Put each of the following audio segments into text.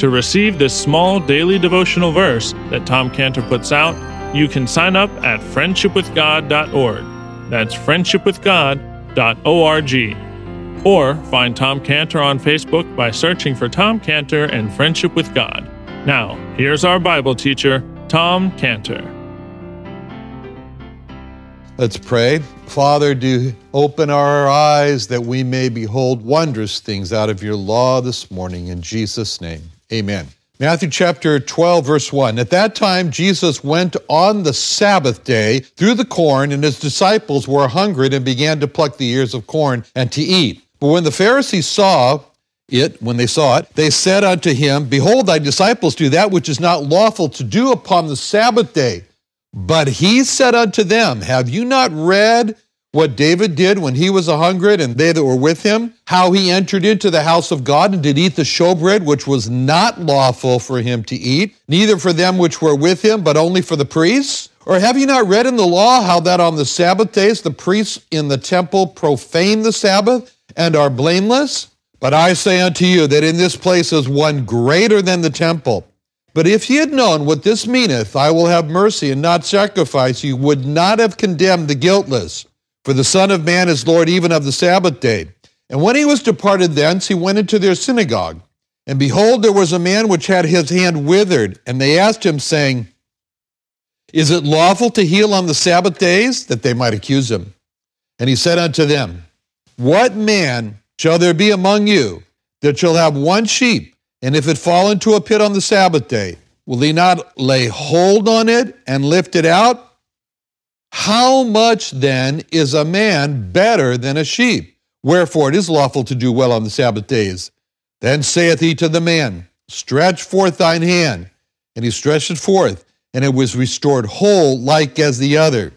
To receive this small daily devotional verse that Tom Cantor puts out, you can sign up at friendshipwithgod.org. That's friendshipwithgod.org. Or find Tom Cantor on Facebook by searching for Tom Cantor and Friendship with God. Now, here's our Bible teacher, Tom Cantor. Let's pray. Father, do open our eyes that we may behold wondrous things out of your law this morning. In Jesus' name, amen. Matthew chapter 12, verse 1. At that time, Jesus went on the Sabbath day through the corn, and his disciples were hungry and began to pluck the ears of corn and to eat. But when the Pharisees saw it, when they saw it, they said unto him, Behold, thy disciples do that which is not lawful to do upon the Sabbath day. But he said unto them, Have you not read what David did when he was a hundred and they that were with him? How he entered into the house of God and did eat the showbread, which was not lawful for him to eat, neither for them which were with him, but only for the priests? Or have you not read in the law how that on the Sabbath days the priests in the temple profane the Sabbath and are blameless? But I say unto you that in this place is one greater than the temple. But if ye had known what this meaneth, I will have mercy and not sacrifice, ye would not have condemned the guiltless. For the Son of Man is Lord even of the Sabbath day. And when he was departed thence, he went into their synagogue. And behold, there was a man which had his hand withered. And they asked him, saying, Is it lawful to heal on the Sabbath days? That they might accuse him. And he said unto them, What man shall there be among you that shall have one sheep, and if it fall into a pit on the Sabbath day, will he not lay hold on it and lift it out? How much then is a man better than a sheep? Wherefore it is lawful to do well on the Sabbath days. Then saith he to the man, Stretch forth thine hand. And he stretched it forth, and it was restored whole like as the other.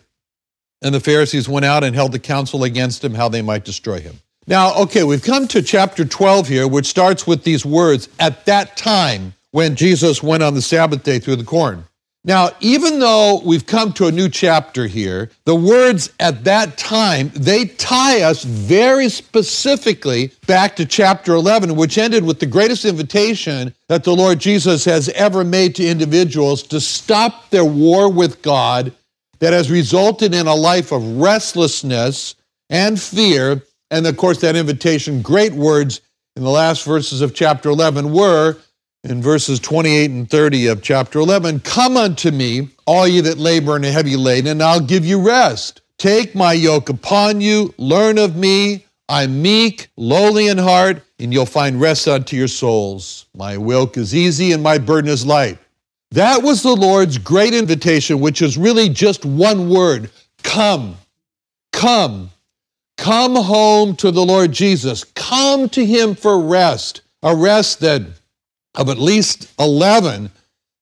And the Pharisees went out and held a council against him how they might destroy him. Now, okay, we've come to chapter 12 here, which starts with these words at that time when Jesus went on the Sabbath day through the corn. Now, even though we've come to a new chapter here, the words at that time, they tie us very specifically back to chapter 11, which ended with the greatest invitation that the Lord Jesus has ever made to individuals to stop their war with God that has resulted in a life of restlessness and fear. And of course, that invitation, great words in the last verses of chapter 11 were in verses 28 and 30 of chapter 11 Come unto me, all ye that labor and are heavy laden, and I'll give you rest. Take my yoke upon you, learn of me. I'm meek, lowly in heart, and you'll find rest unto your souls. My yoke is easy and my burden is light. That was the Lord's great invitation, which is really just one word come, come, come home to the Lord Jesus. Come to Him for rest, a rest that of at least 11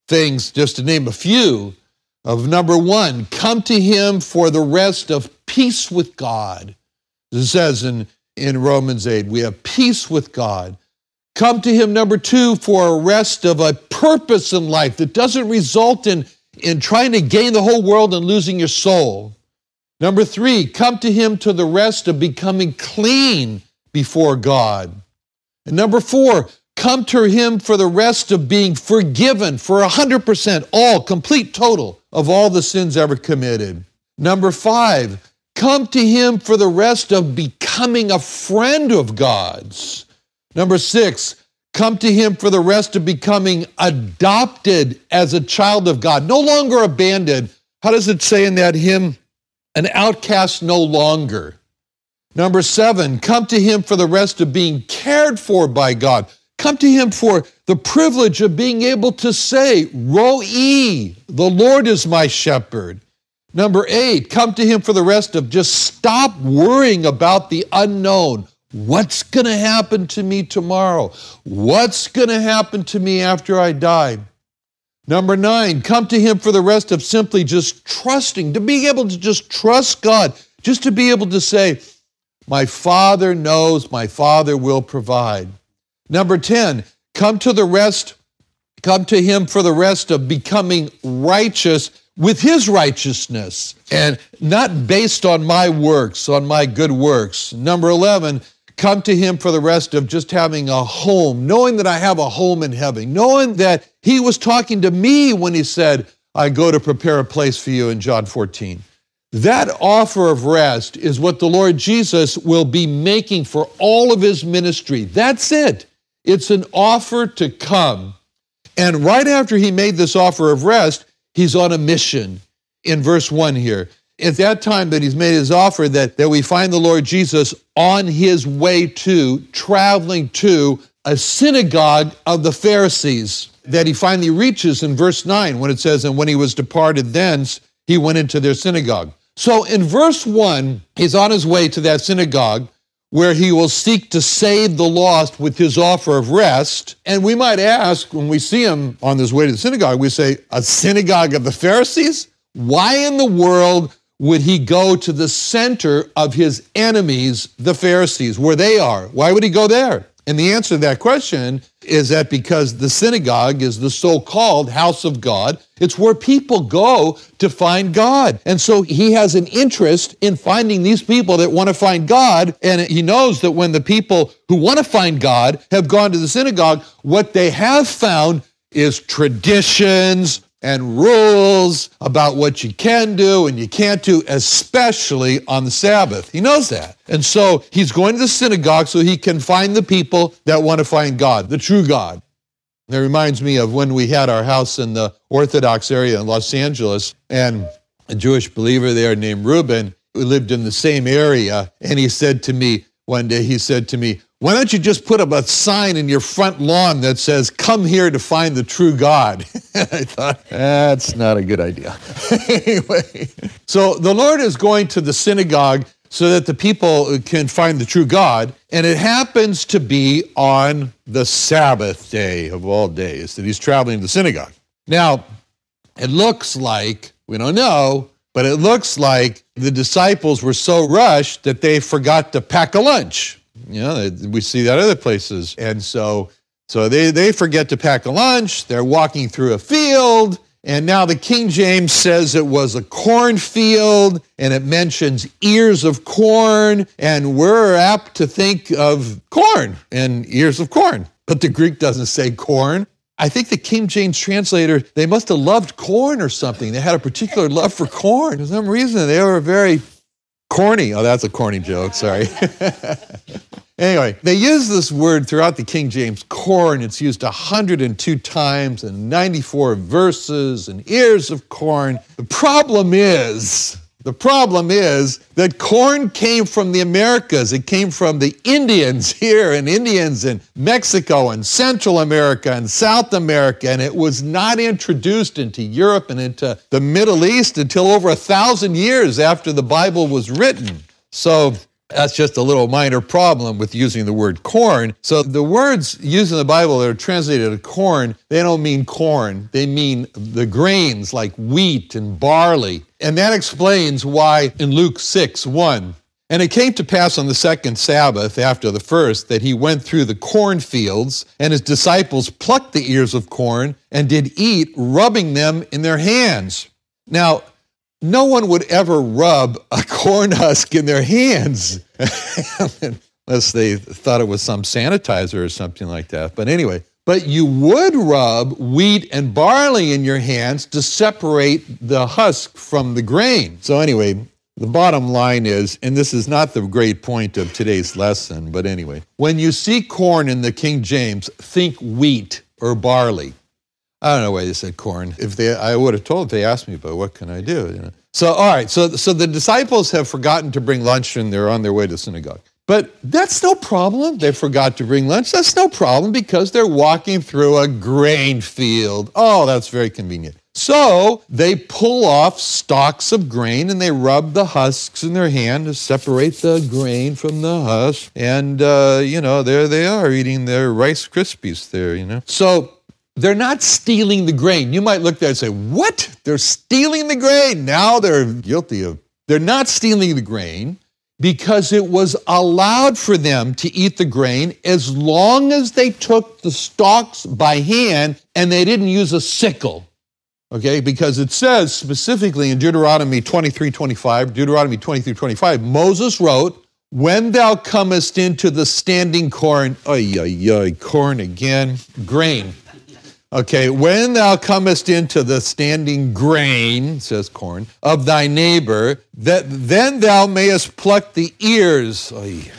things, just to name a few, of number one, come to him for the rest of peace with God. It says in, in Romans 8, we have peace with God. Come to him, number two, for a rest of a purpose in life that doesn't result in, in trying to gain the whole world and losing your soul. Number three, come to him to the rest of becoming clean before God. And number four, come to him for the rest of being forgiven for 100%, all, complete total of all the sins ever committed. Number five, come to him for the rest of becoming a friend of God's. Number six, come to him for the rest of becoming adopted as a child of God, no longer abandoned. How does it say in that hymn? An outcast no longer. Number seven, come to him for the rest of being cared for by God. Come to him for the privilege of being able to say, Roe, the Lord is my shepherd. Number eight, come to him for the rest of just stop worrying about the unknown. What's going to happen to me tomorrow? What's going to happen to me after I die? Number nine, come to Him for the rest of simply just trusting, to be able to just trust God, just to be able to say, My Father knows, my Father will provide. Number 10, come to the rest, come to Him for the rest of becoming righteous with His righteousness and not based on my works, on my good works. Number 11, come to him for the rest of just having a home, knowing that I have a home in heaven, knowing that he was talking to me when he said, I go to prepare a place for you in John 14. That offer of rest is what the Lord Jesus will be making for all of his ministry. That's it. It's an offer to come. And right after he made this offer of rest, he's on a mission in verse 1 here at that time that he's made his offer that, that we find the Lord Jesus on his way to, traveling to a synagogue of the Pharisees that he finally reaches in verse 9 when it says, And when he was departed thence, he went into their synagogue. So in verse 1, he's on his way to that synagogue where he will seek to save the lost with his offer of rest. And we might ask, when we see him on his way to the synagogue, we say, A synagogue of the Pharisees? Why in the world would he go to the center of his enemies, the Pharisees, where they are? Why would he go there? And the answer to that question is that because the synagogue is the so called house of God, it's where people go to find God. And so he has an interest in finding these people that want to find God. And he knows that when the people who want to find God have gone to the synagogue, what they have found is traditions, and rules about what you can do and you can't do, especially on the Sabbath. He knows that. And so he's going to the synagogue so he can find the people that want to find God, the true God. That reminds me of when we had our house in the Orthodox area in Los Angeles, and a Jewish believer there named Reuben, who lived in the same area, and he said to me one day, he said to me, why don't you just put up a sign in your front lawn that says, Come here to find the true God? I thought, That's not a good idea. anyway, so the Lord is going to the synagogue so that the people can find the true God, and it happens to be on the Sabbath day of all days that he's traveling to the synagogue. Now, it looks like, we don't know, but it looks like the disciples were so rushed that they forgot to pack a lunch. You know, we see that other places. And so, so they, they forget to pack a lunch. They're walking through a field. And now the King James says it was a cornfield and it mentions ears of corn. And we're apt to think of corn and ears of corn. But the Greek doesn't say corn. I think the King James translator, they must have loved corn or something. They had a particular love for corn. For some reason, they were very corny. Oh, that's a corny joke. Sorry. Anyway, they use this word throughout the King James corn. It's used 102 times in 94 verses and ears of corn. The problem is, the problem is that corn came from the Americas. It came from the Indians here and Indians in Mexico and Central America and South America. And it was not introduced into Europe and into the Middle East until over a thousand years after the Bible was written. So that's just a little minor problem with using the word corn. So the words used in the Bible that are translated as corn, they don't mean corn. They mean the grains like wheat and barley. And that explains why in Luke 6 1, and it came to pass on the second Sabbath after the first that he went through the cornfields, and his disciples plucked the ears of corn and did eat, rubbing them in their hands. Now, no one would ever rub a corn husk in their hands unless they thought it was some sanitizer or something like that. But anyway, but you would rub wheat and barley in your hands to separate the husk from the grain. So, anyway, the bottom line is, and this is not the great point of today's lesson, but anyway, when you see corn in the King James, think wheat or barley. I don't know why they said corn. If they, I would have told. They asked me, but what can I do? You know? So, all right. So, so the disciples have forgotten to bring lunch, and they're on their way to synagogue. But that's no problem. They forgot to bring lunch. That's no problem because they're walking through a grain field. Oh, that's very convenient. So they pull off stalks of grain and they rub the husks in their hand to separate the grain from the husk. And, uh, you know, there they are eating their Rice Krispies there, you know. So they're not stealing the grain. You might look there and say, What? They're stealing the grain. Now they're guilty of. They're not stealing the grain because it was allowed for them to eat the grain as long as they took the stalks by hand and they didn't use a sickle. Okay, because it says specifically in Deuteronomy 23 25, Deuteronomy 23 25, Moses wrote, When thou comest into the standing corn, ay, ay, ay, corn again, grain. Okay, when thou comest into the standing grain, says corn, of thy neighbor, that then thou mayest pluck the ears, ay,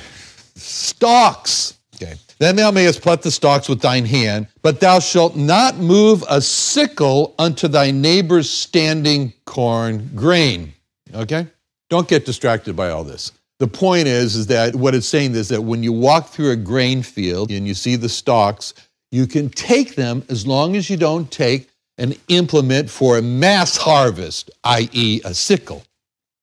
stalks. Okay. Then thou mayest pluck the stalks with thine hand, but thou shalt not move a sickle unto thy neighbor's standing corn grain. Okay? Don't get distracted by all this. The point is, is that what it's saying is that when you walk through a grain field and you see the stalks, you can take them as long as you don't take an implement for a mass harvest, i.e., a sickle.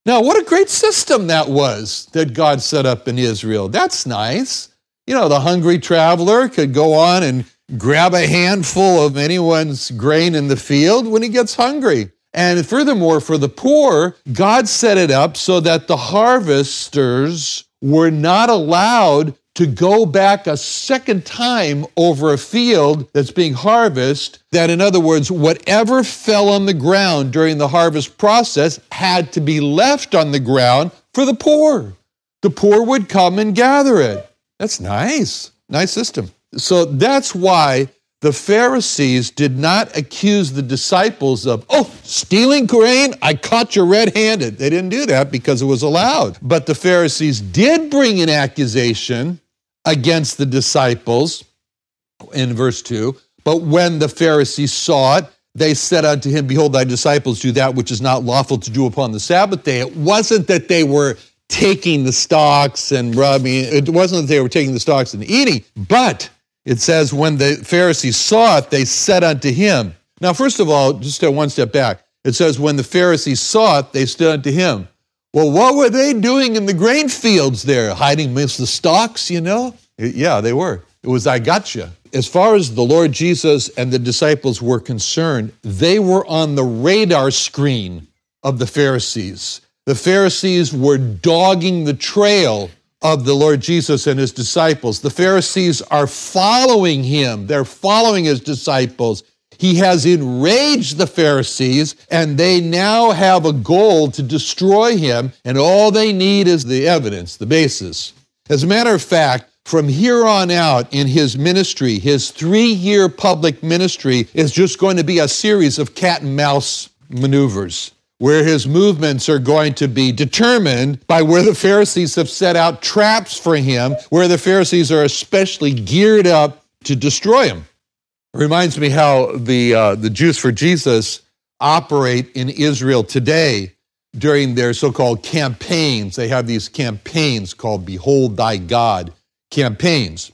Now, what a great system that was that God set up in Israel. That's nice. You know, the hungry traveler could go on and grab a handful of anyone's grain in the field when he gets hungry. And furthermore, for the poor, God set it up so that the harvesters were not allowed to go back a second time over a field that's being harvested, that in other words, whatever fell on the ground during the harvest process had to be left on the ground for the poor. The poor would come and gather it. That's nice. Nice system. So that's why the Pharisees did not accuse the disciples of, oh, stealing grain, I caught you red handed. They didn't do that because it was allowed. But the Pharisees did bring an accusation against the disciples in verse 2. But when the Pharisees saw it, they said unto him, Behold, thy disciples do that which is not lawful to do upon the Sabbath day. It wasn't that they were taking the stalks and rubbing, it wasn't that they were taking the stalks and eating, but it says, when the Pharisees saw it, they said unto him. Now, first of all, just one step back, it says, when the Pharisees saw it, they stood unto him. Well, what were they doing in the grain fields there? Hiding amidst the stalks, you know? Yeah, they were. It was, I gotcha. As far as the Lord Jesus and the disciples were concerned, they were on the radar screen of the Pharisees. The Pharisees were dogging the trail of the Lord Jesus and his disciples. The Pharisees are following him, they're following his disciples. He has enraged the Pharisees, and they now have a goal to destroy him, and all they need is the evidence, the basis. As a matter of fact, from here on out in his ministry, his three year public ministry is just going to be a series of cat and mouse maneuvers where his movements are going to be determined by where the Pharisees have set out traps for him, where the Pharisees are especially geared up to destroy him. Reminds me how the, uh, the Jews for Jesus operate in Israel today during their so called campaigns. They have these campaigns called Behold Thy God campaigns.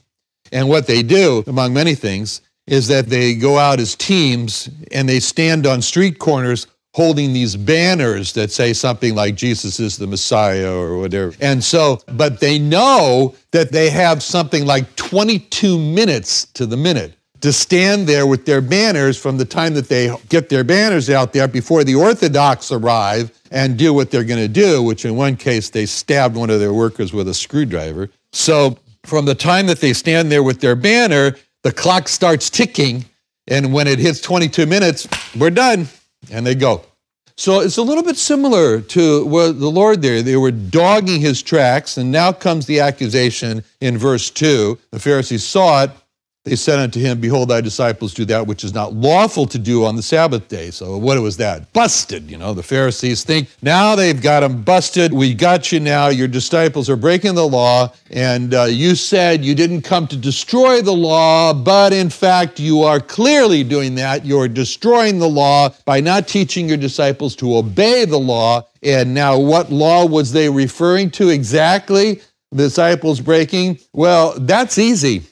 And what they do, among many things, is that they go out as teams and they stand on street corners holding these banners that say something like Jesus is the Messiah or whatever. And so, but they know that they have something like 22 minutes to the minute to stand there with their banners from the time that they get their banners out there before the Orthodox arrive and do what they're going to do, which in one case they stabbed one of their workers with a screwdriver. So from the time that they stand there with their banner, the clock starts ticking. And when it hits 22 minutes, we're done and they go. So it's a little bit similar to what the Lord there. They were dogging his tracks, and now comes the accusation in verse 2. The Pharisees saw it, they said unto him, Behold, thy disciples do that which is not lawful to do on the Sabbath day. So, what was that? Busted. You know, the Pharisees think now they've got them busted. We got you now. Your disciples are breaking the law. And uh, you said you didn't come to destroy the law, but in fact, you are clearly doing that. You're destroying the law by not teaching your disciples to obey the law. And now, what law was they referring to exactly? The disciples breaking? Well, that's easy.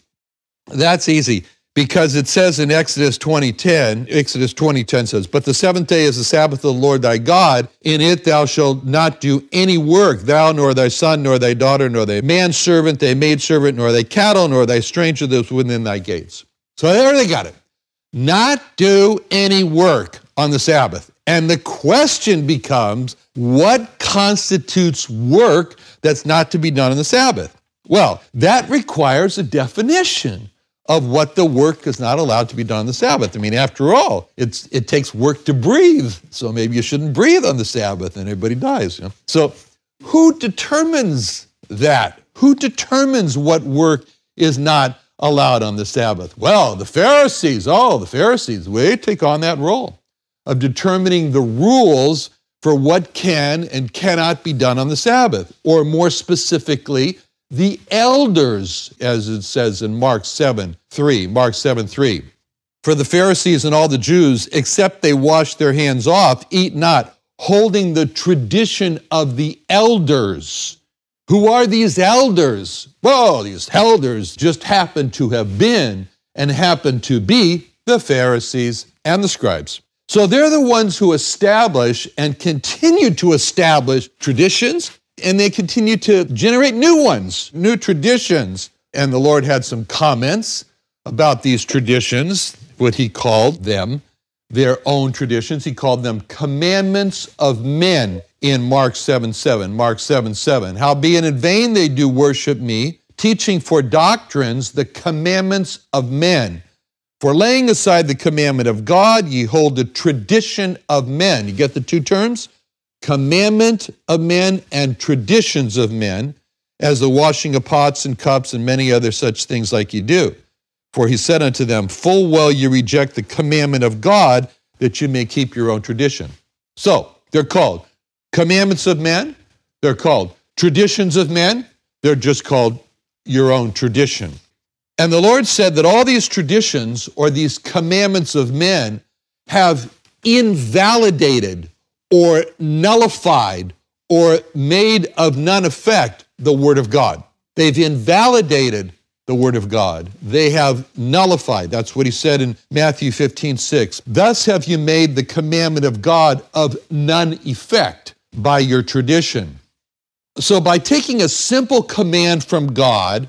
That's easy because it says in Exodus 20:10, Exodus 20:10 says, "But the seventh day is the Sabbath of the Lord thy God; in it thou shalt not do any work, thou nor thy son nor thy daughter nor thy manservant, thy maidservant, nor thy cattle, nor thy stranger that is within thy gates." So there they got it. Not do any work on the Sabbath. And the question becomes, what constitutes work that's not to be done on the Sabbath? Well, that requires a definition of what the work is not allowed to be done on the Sabbath. I mean, after all, it's, it takes work to breathe. So maybe you shouldn't breathe on the Sabbath and everybody dies. You know? So who determines that? Who determines what work is not allowed on the Sabbath? Well, the Pharisees. Oh, the Pharisees, they take on that role of determining the rules for what can and cannot be done on the Sabbath. Or more specifically, the elders, as it says in Mark 7 3. Mark 7 3. For the Pharisees and all the Jews, except they wash their hands off, eat not, holding the tradition of the elders. Who are these elders? Well, these elders just happen to have been and happen to be the Pharisees and the scribes. So they're the ones who establish and continue to establish traditions and they continue to generate new ones, new traditions. And the Lord had some comments about these traditions, what he called them their own traditions. He called them commandments of men in Mark 7 7. Mark 7 7. Howbeit in vain they do worship me, teaching for doctrines the commandments of men. For laying aside the commandment of God, ye hold the tradition of men. You get the two terms? Commandment of men and traditions of men, as the washing of pots and cups and many other such things like you do. For he said unto them, Full well you reject the commandment of God that you may keep your own tradition. So they're called commandments of men, they're called traditions of men, they're just called your own tradition. And the Lord said that all these traditions or these commandments of men have invalidated or nullified or made of none effect the Word of God. They've invalidated the Word of God. They have nullified. That's what he said in Matthew 15, 6. Thus have you made the commandment of God of none effect by your tradition. So, by taking a simple command from God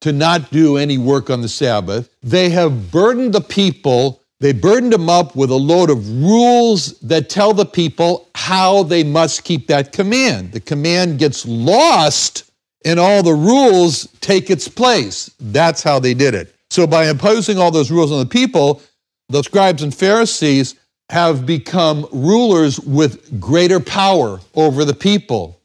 to not do any work on the Sabbath, they have burdened the people they burdened him up with a load of rules that tell the people how they must keep that command. The command gets lost and all the rules take its place. That's how they did it. So, by imposing all those rules on the people, the scribes and Pharisees have become rulers with greater power over the people.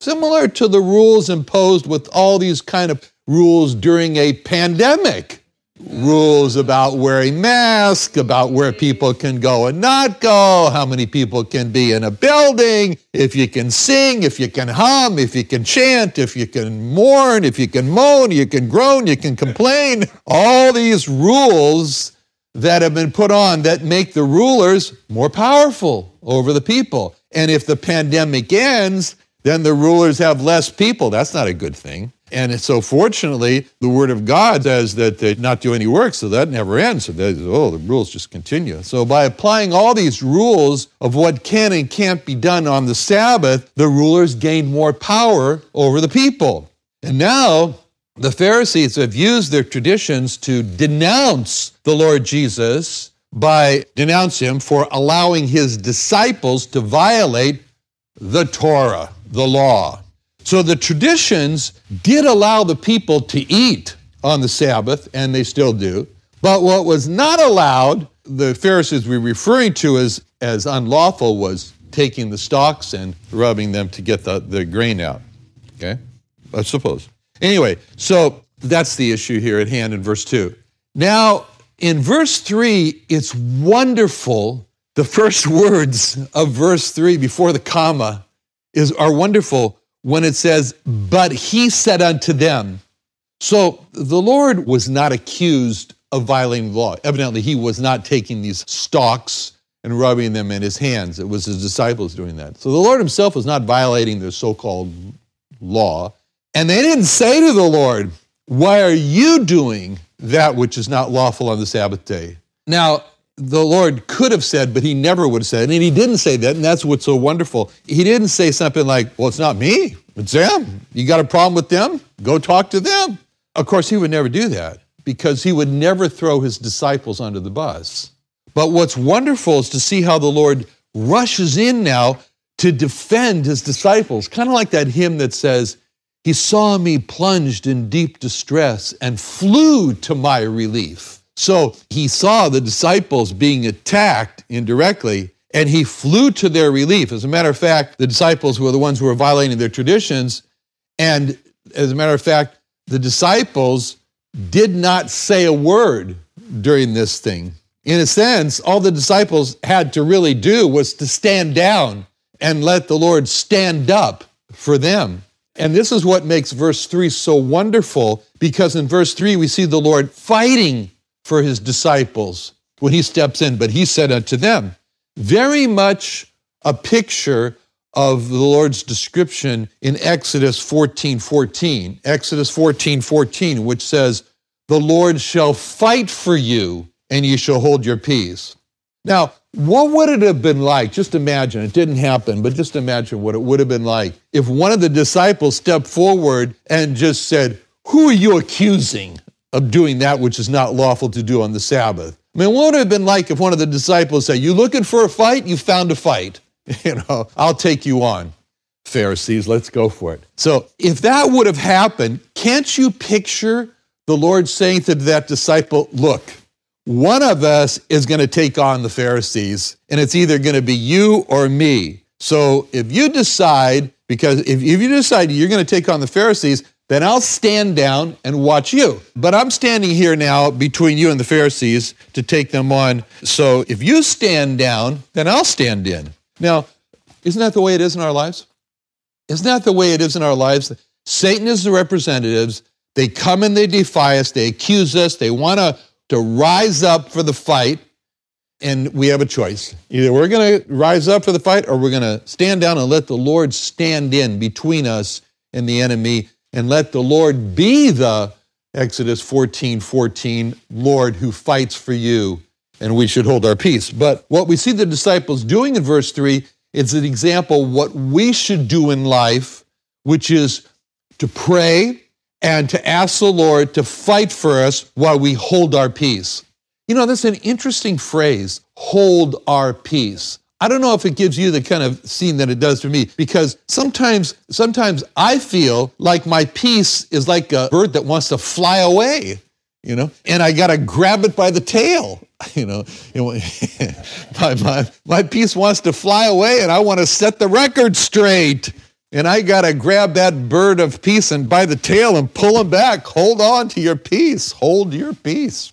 Similar to the rules imposed with all these kind of rules during a pandemic rules about wearing masks, about where people can go and not go, how many people can be in a building, if you can sing, if you can hum, if you can chant, if you can mourn, if you can moan, you can groan, you can complain. All these rules that have been put on that make the rulers more powerful over the people. And if the pandemic ends, then the rulers have less people. That's not a good thing. And so, fortunately, the Word of God says that they not do any work, so that never ends. So, they, oh, the rules just continue. So, by applying all these rules of what can and can't be done on the Sabbath, the rulers gain more power over the people. And now, the Pharisees have used their traditions to denounce the Lord Jesus by denounce him for allowing his disciples to violate the Torah, the law. So the traditions did allow the people to eat on the Sabbath, and they still do. But what was not allowed, the Pharisees were referring to as, as unlawful, was taking the stalks and rubbing them to get the, the grain out. Okay? I suppose. Anyway, so that's the issue here at hand in verse 2. Now, in verse 3, it's wonderful. The first words of verse 3 before the comma is, are wonderful when it says, But he said unto them. So the Lord was not accused of violating the law. Evidently, he was not taking these stalks and rubbing them in his hands. It was his disciples doing that. So the Lord himself was not violating the so called law. And they didn't say to the Lord, Why are you doing that which is not lawful on the Sabbath day? Now, the Lord could have said, but he never would have said, and he didn't say that, and that's what's so wonderful. He didn't say something like, Well, it's not me, it's them. You got a problem with them? Go talk to them. Of course, he would never do that because he would never throw his disciples under the bus. But what's wonderful is to see how the Lord rushes in now to defend his disciples, kind of like that hymn that says, He saw me plunged in deep distress and flew to my relief. So he saw the disciples being attacked indirectly, and he flew to their relief. As a matter of fact, the disciples were the ones who were violating their traditions. And as a matter of fact, the disciples did not say a word during this thing. In a sense, all the disciples had to really do was to stand down and let the Lord stand up for them. And this is what makes verse 3 so wonderful because in verse 3 we see the Lord fighting for his disciples when he steps in, but he said unto them, very much a picture of the Lord's description in Exodus 14 14. Exodus 14 14, which says, The Lord shall fight for you, and ye shall hold your peace. Now, what would it have been like? Just imagine, it didn't happen, but just imagine what it would have been like if one of the disciples stepped forward and just said, Who are you accusing of doing that which is not lawful to do on the Sabbath? I mean, what would it have been like if one of the disciples said, You looking for a fight? You found a fight. You know, I'll take you on. Pharisees, let's go for it. So, if that would have happened, can't you picture the Lord saying to that disciple, Look, one of us is going to take on the Pharisees, and it's either going to be you or me. So, if you decide, because if, if you decide you're going to take on the Pharisees, then I'll stand down and watch you. But I'm standing here now between you and the Pharisees to take them on. So if you stand down, then I'll stand in. Now, isn't that the way it is in our lives? Isn't that the way it is in our lives? Satan is the representatives. They come and they defy us, they accuse us, they want to, to rise up for the fight, and we have a choice. Either we're going to rise up for the fight or we're going to stand down and let the Lord stand in between us and the enemy and let the Lord be the Exodus 14 14, Lord who fights for you and we should hold our peace. But what we see the disciples doing in verse 3 is an example what we should do in life, which is to pray and to ask the Lord to fight for us while we hold our peace. You know, that's an interesting phrase, hold our peace. I don't know if it gives you the kind of scene that it does for me because sometimes sometimes I feel like my peace is like a bird that wants to fly away you know, and I got to grab it by the tail. You know, my, my, my peace wants to fly away and I want to set the record straight. And I got to grab that bird of peace and by the tail and pull him back. Hold on to your peace. Hold your peace.